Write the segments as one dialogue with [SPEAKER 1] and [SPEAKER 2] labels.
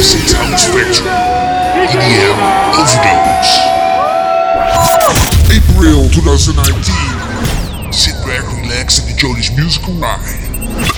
[SPEAKER 1] Acid House Spectrum. EDM Overdose. April 2019. Sit back, relax, and enjoy this musical ride.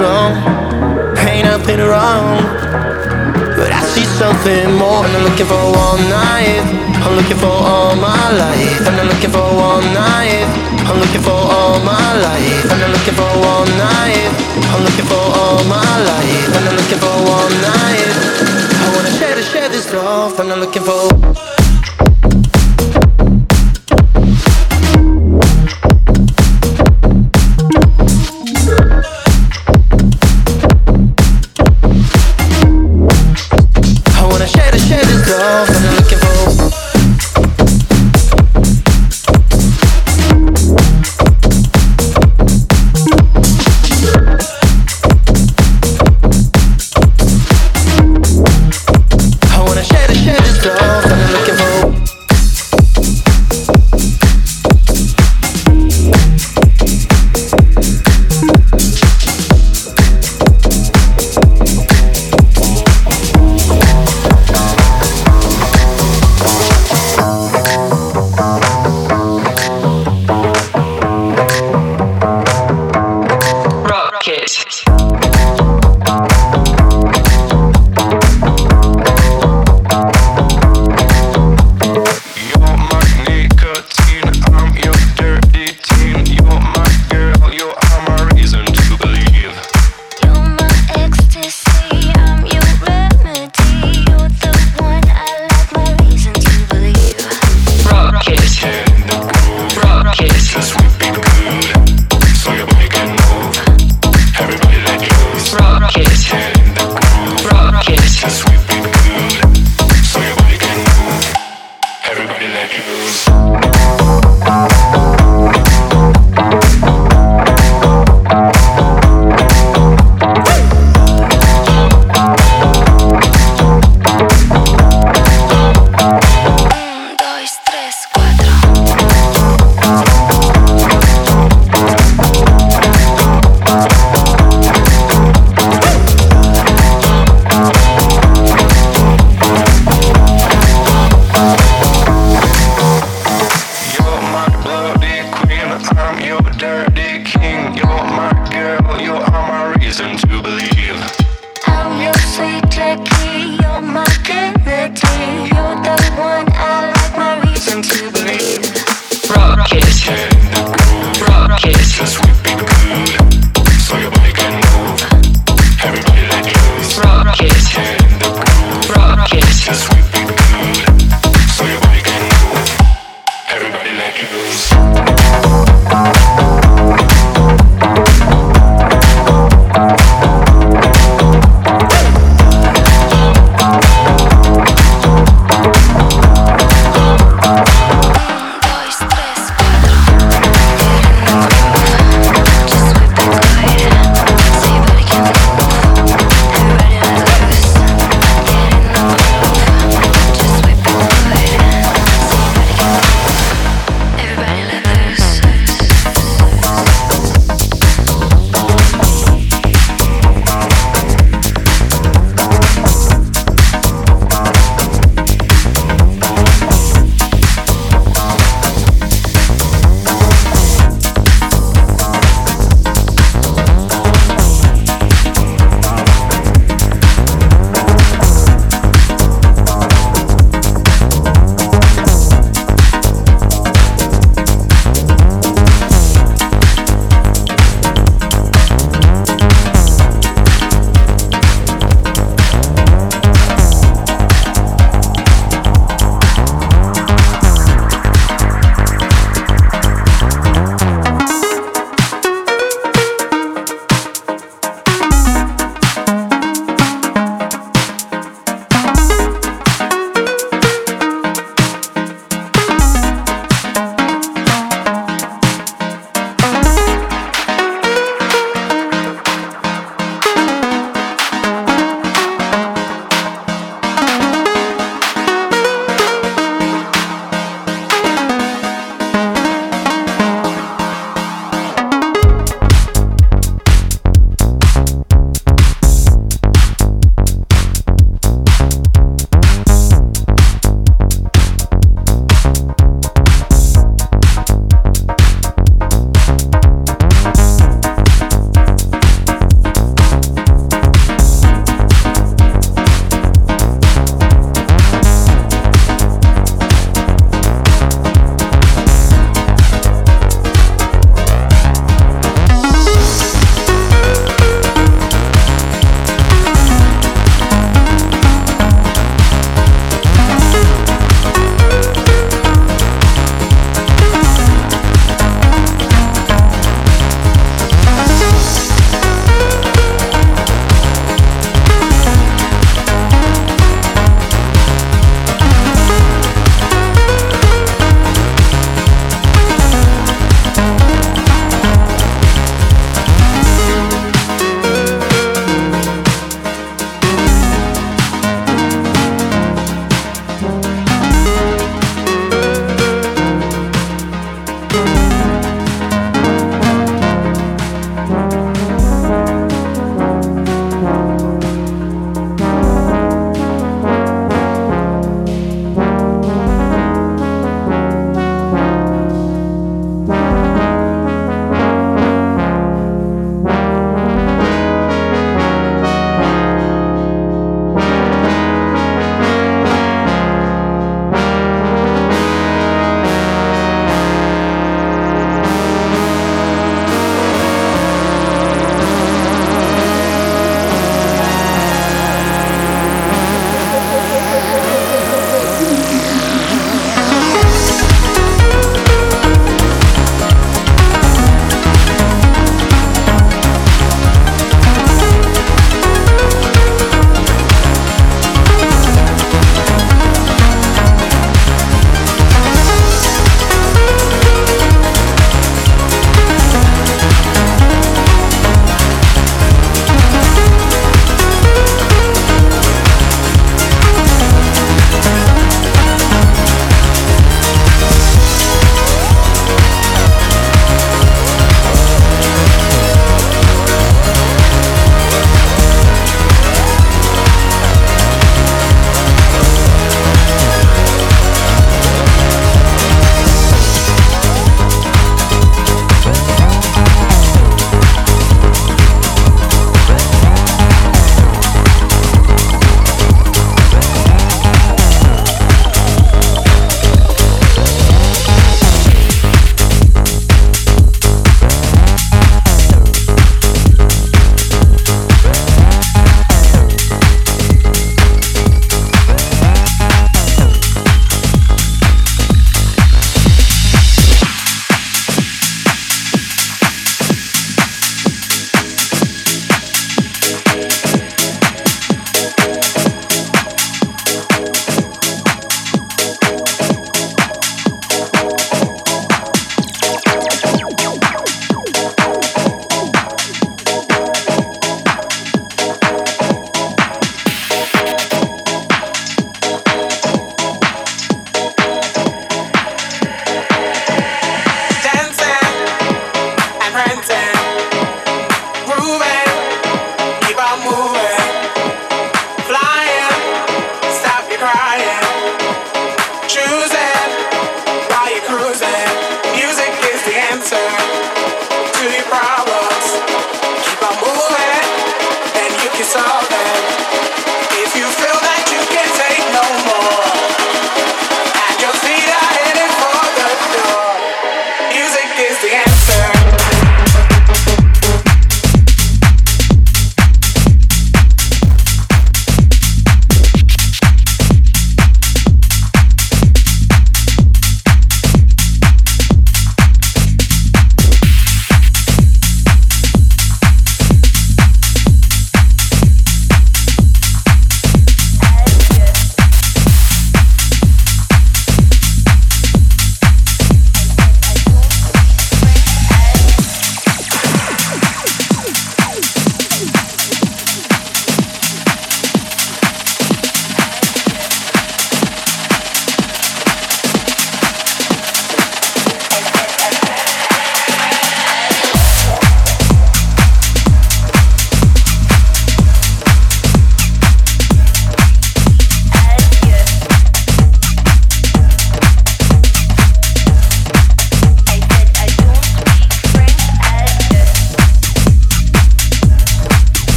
[SPEAKER 2] strong, ain't nothing wrong. But I see something more, and I'm looking for one night. I'm looking for all my life, and I'm looking for one night. I'm looking for all my life, and I'm looking for one night. I'm looking for all my life, and I'm looking for one night. I wanna share to share this love, and I'm looking for.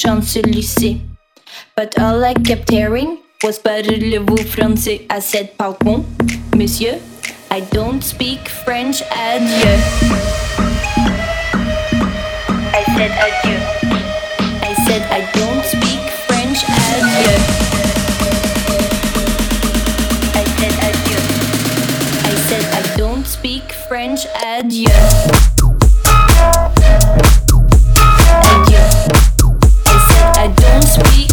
[SPEAKER 3] Champs-Élysées. But all I kept hearing was Parlez-vous français? I said, Pardon, monsieur, I don't speak French, adieu. I said, Adieu. I said, I don't speak French, adieu. I said, Adieu. I said, I don't speak French, adieu. speak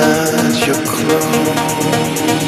[SPEAKER 4] that
[SPEAKER 5] you're closer.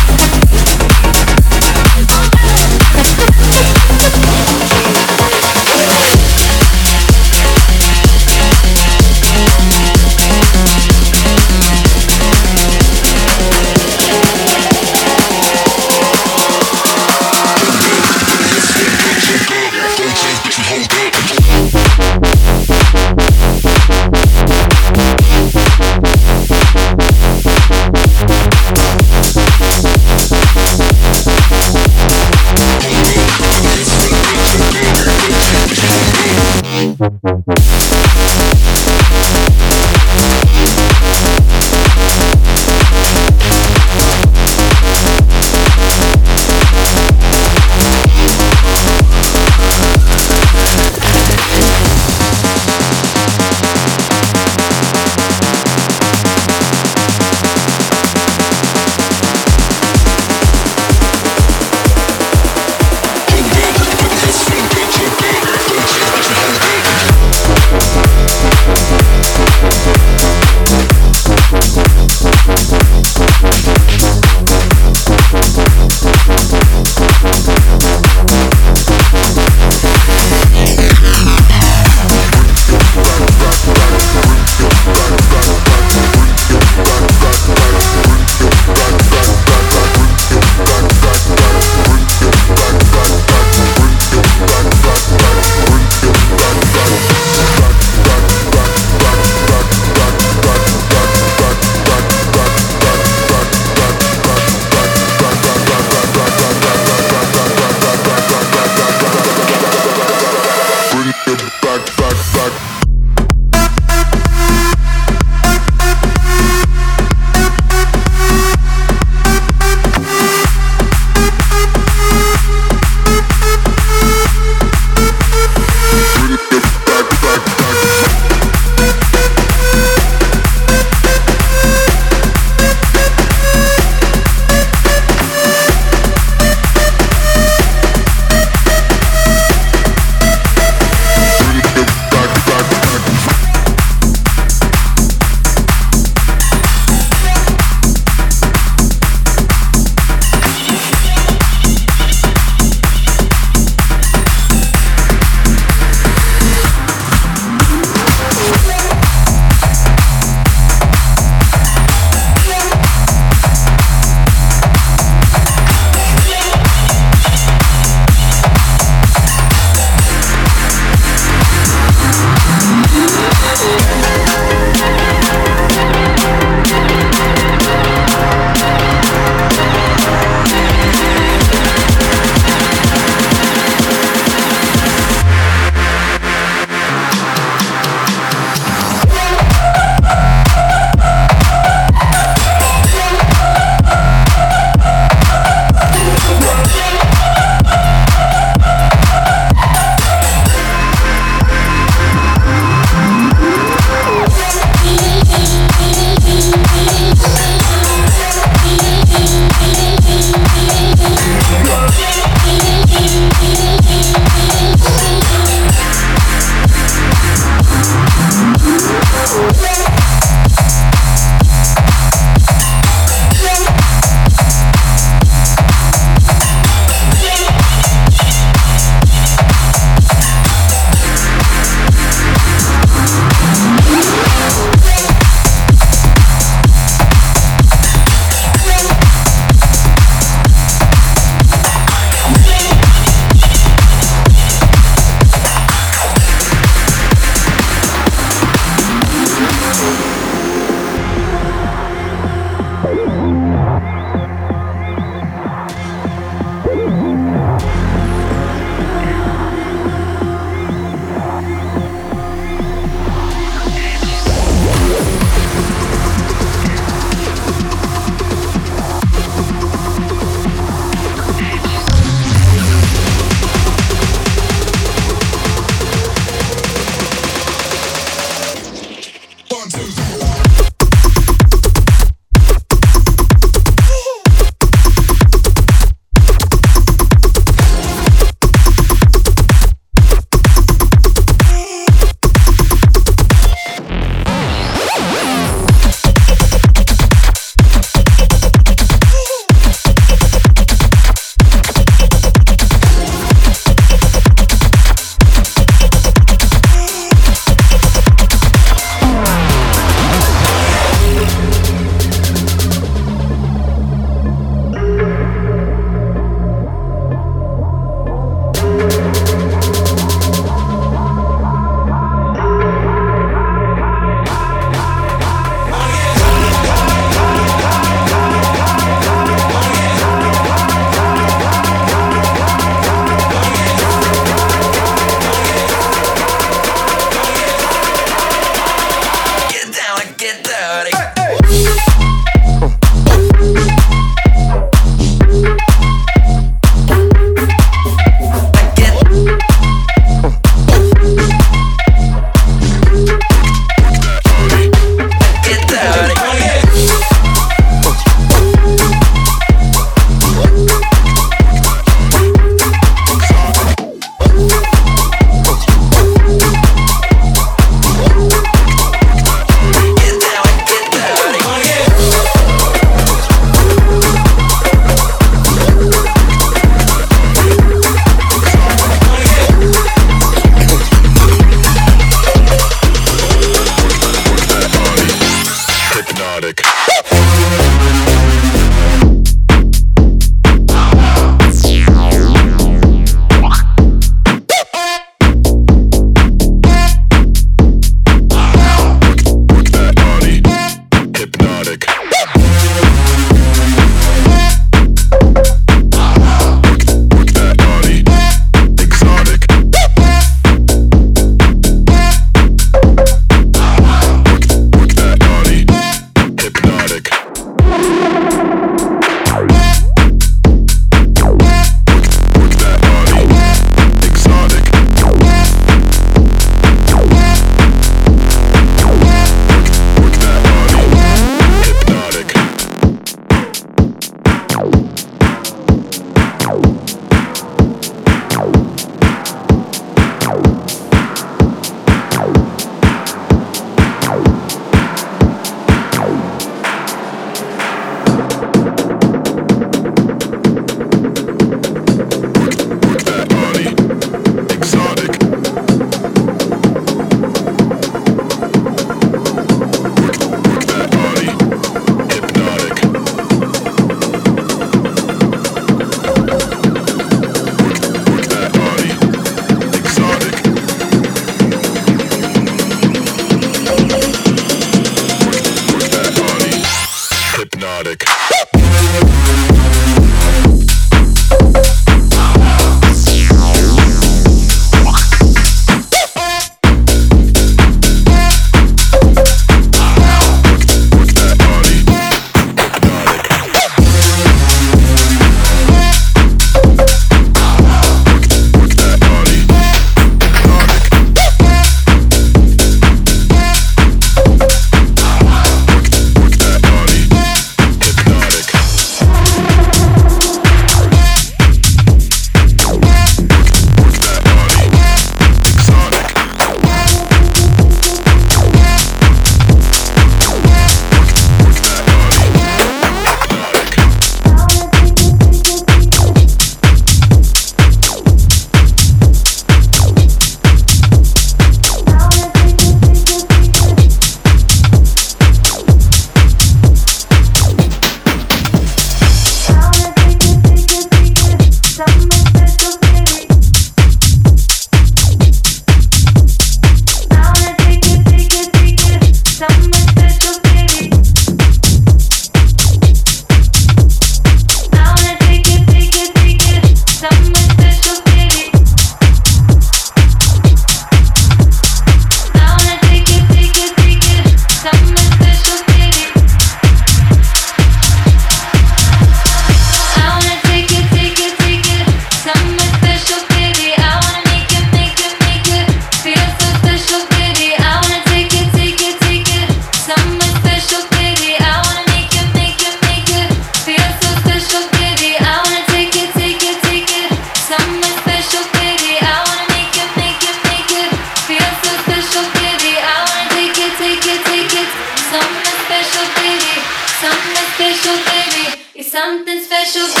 [SPEAKER 6] Something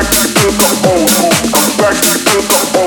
[SPEAKER 1] back to the old. school. I'm back to the old.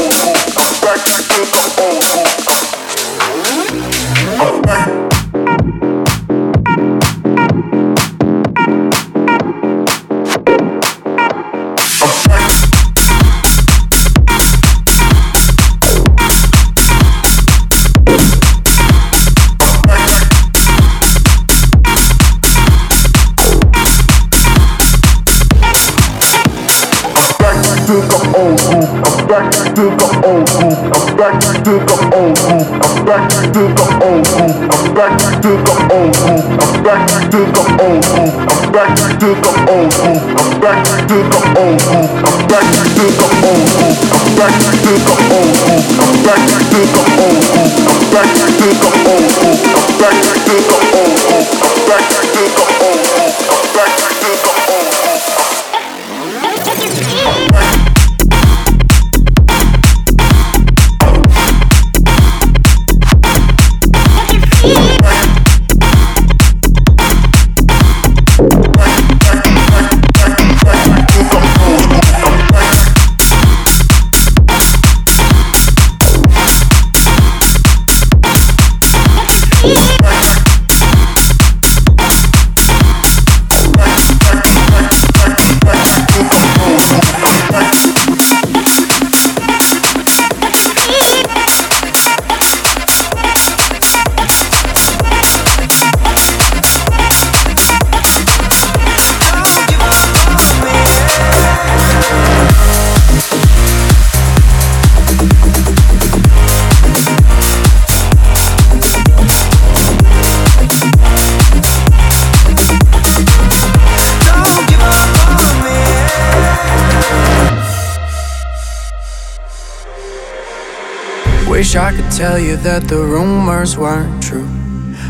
[SPEAKER 7] Tell you that the rumors weren't true.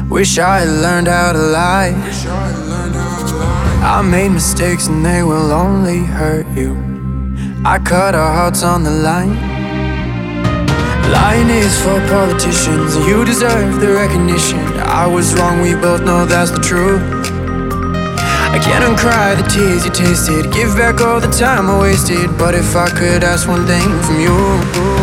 [SPEAKER 7] Wish I had learned how to lie. I made mistakes and they will only hurt you. I cut our hearts on the line. Lying is for politicians, you deserve the recognition. I was wrong, we both know that's the truth. I can't uncry the tears you tasted, give back all the time I wasted. But if I could ask one thing from you.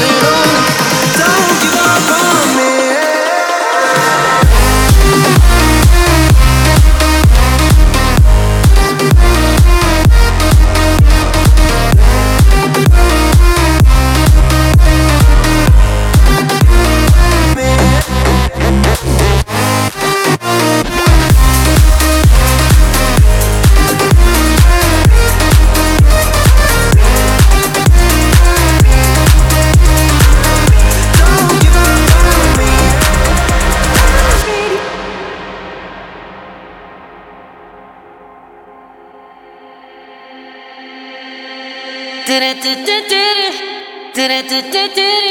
[SPEAKER 8] Did it,
[SPEAKER 9] did it,
[SPEAKER 10] did it.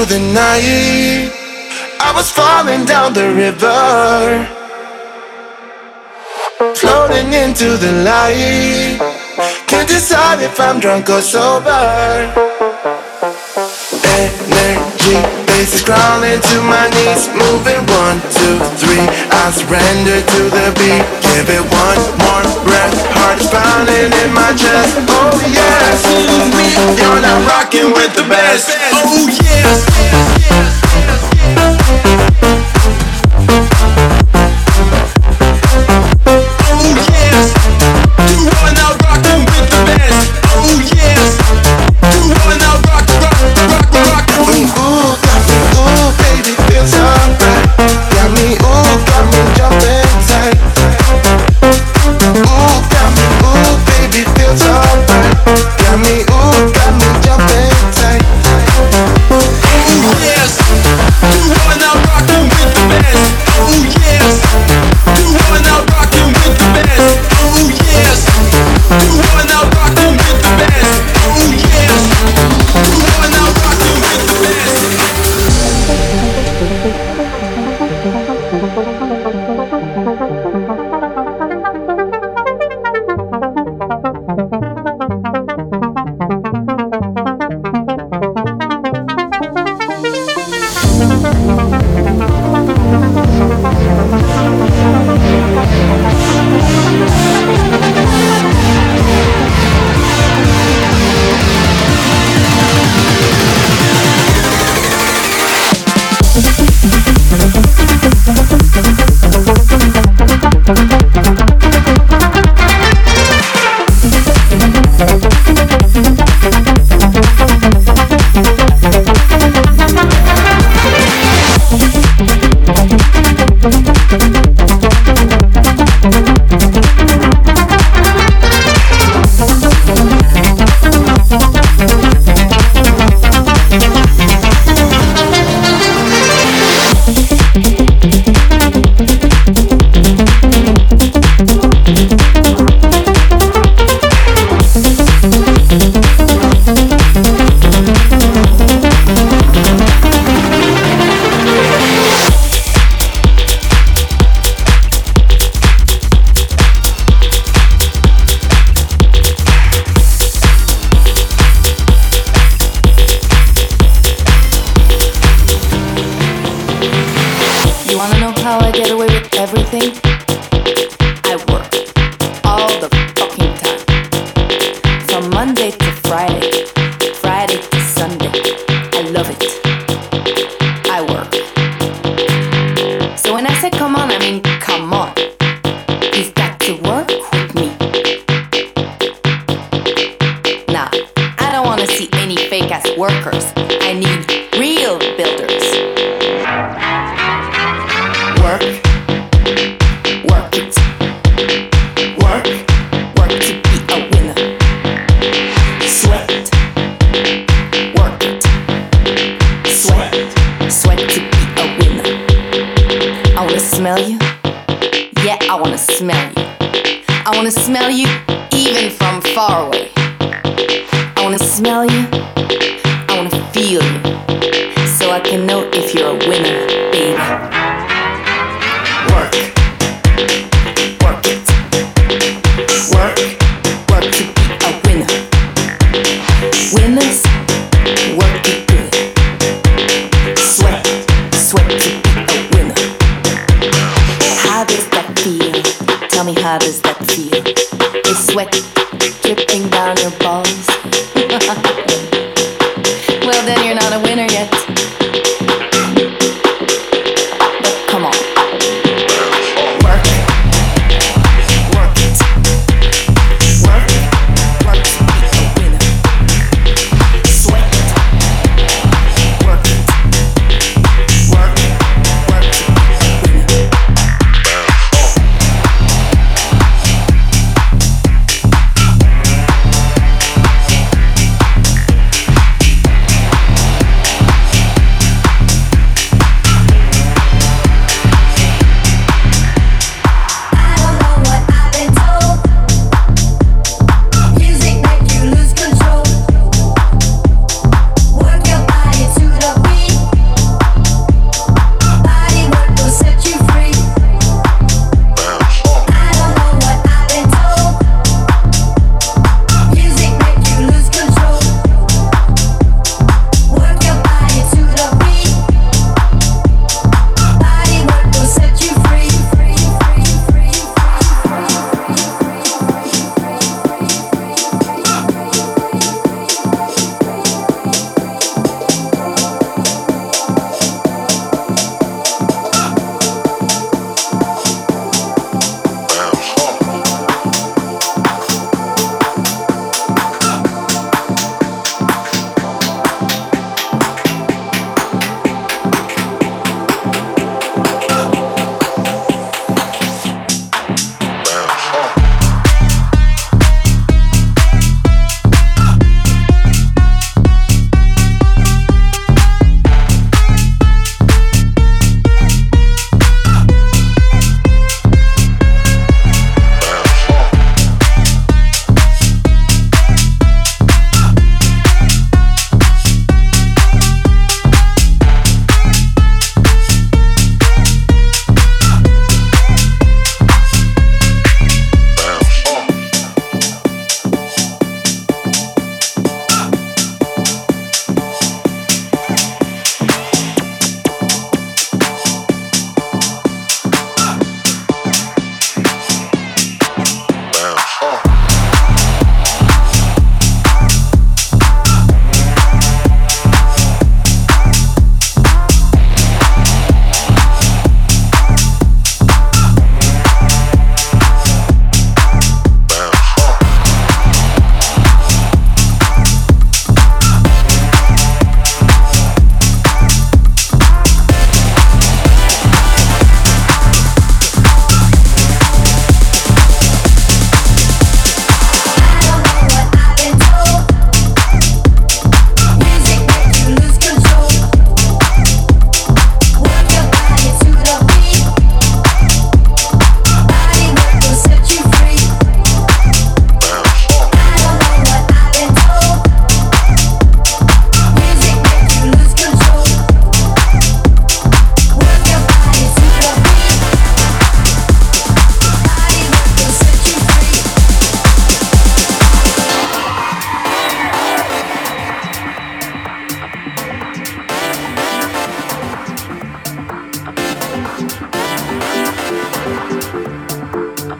[SPEAKER 10] through the night. I was falling down the river, floating into the light. Can't decide if I'm drunk or sober. Energy bases crawling to my knees, moving one, two, three. I surrender to the beat. Give it one more breath heart's pounding in my chest. Oh yes, you're not rocking with the best. Oh yes. yes, yes.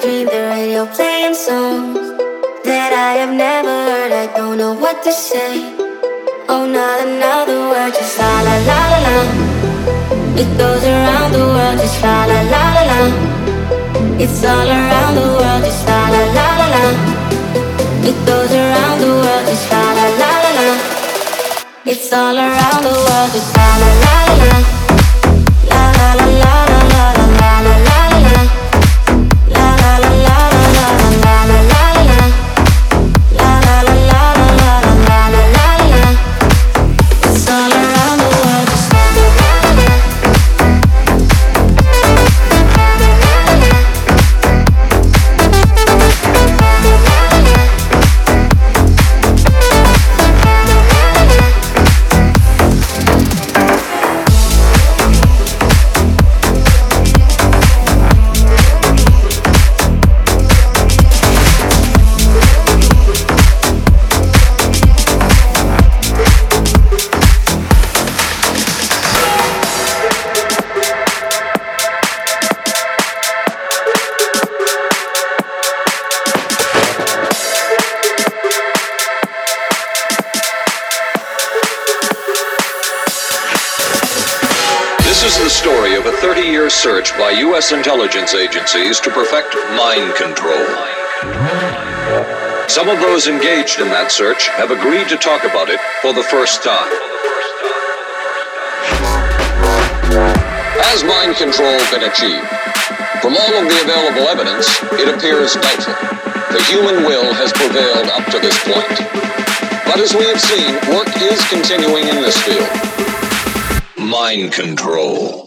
[SPEAKER 11] dream, the
[SPEAKER 9] radio playing songs that I have never heard. I don't know what to say. Oh, not another word, just la la la la la. It goes around the world, just la la la la la. It's all around the world, just la la la la la. It goes around the world, just la la la la la. It's all around the world, just la la la la la.
[SPEAKER 12] To perfect mind control. Some of those engaged in that search have agreed to talk about it for the first time. Has mind control been achieved? From all of the available evidence, it appears doubtful. The human will has prevailed up to this point. But as we have seen, work is continuing in this field. Mind control.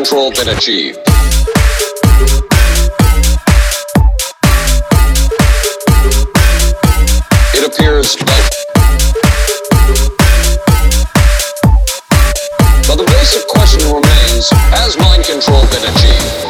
[SPEAKER 12] Control been achieved? It appears both. But the basic question remains, has mind control been achieved?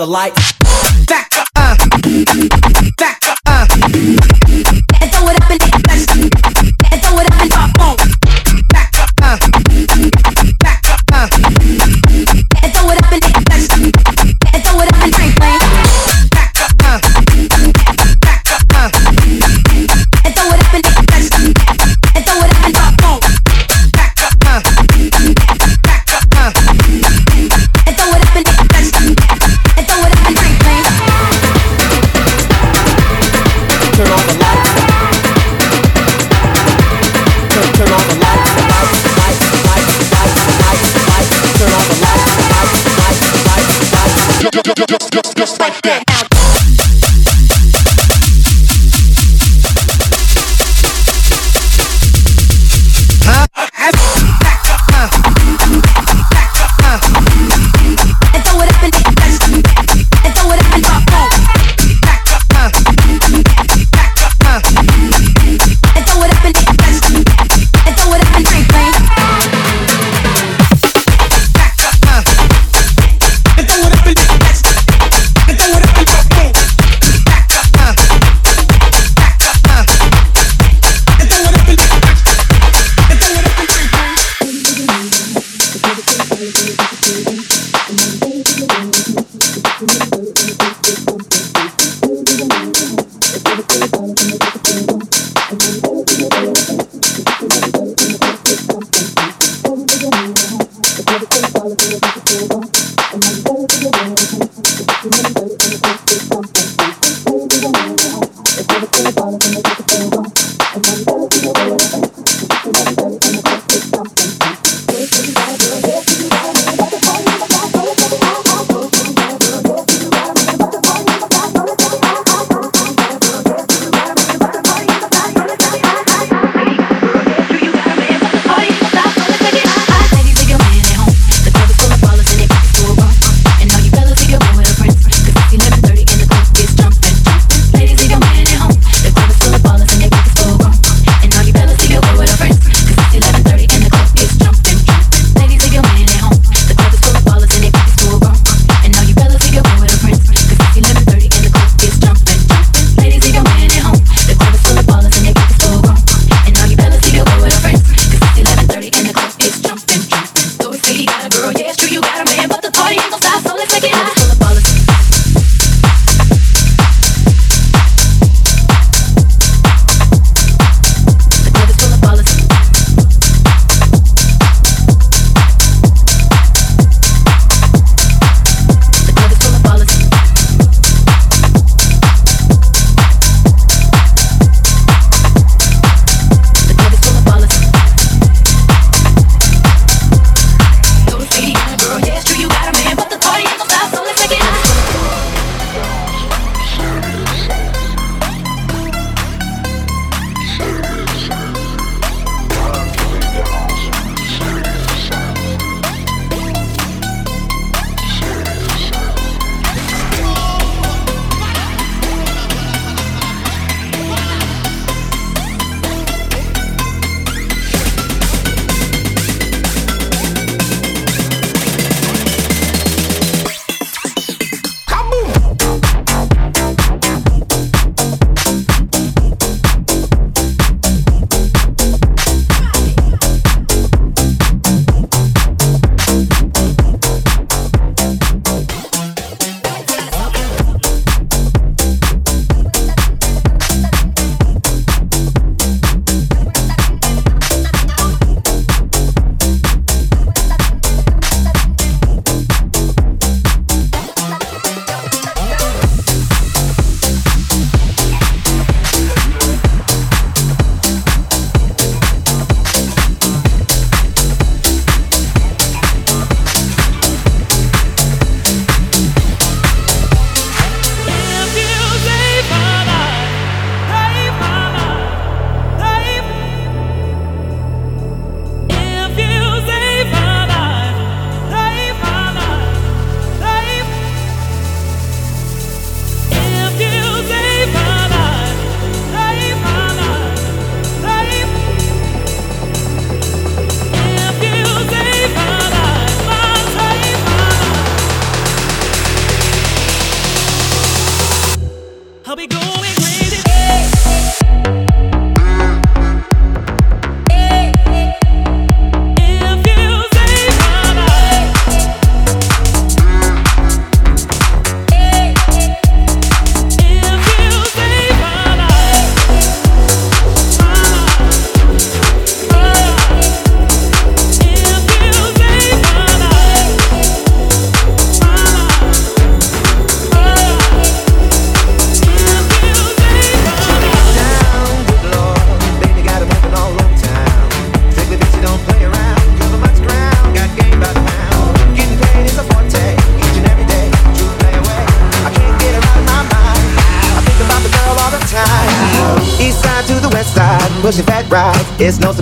[SPEAKER 13] The lights. Like that.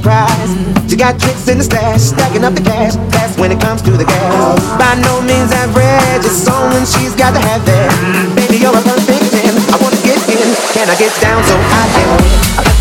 [SPEAKER 13] surprise. She got tricks in the stash, stacking up the cash. Fast when it comes to the gas. By no means average, it's on she's got to have that. Baby, you're a perfect ten. I wanna get in. Can I get down so I can?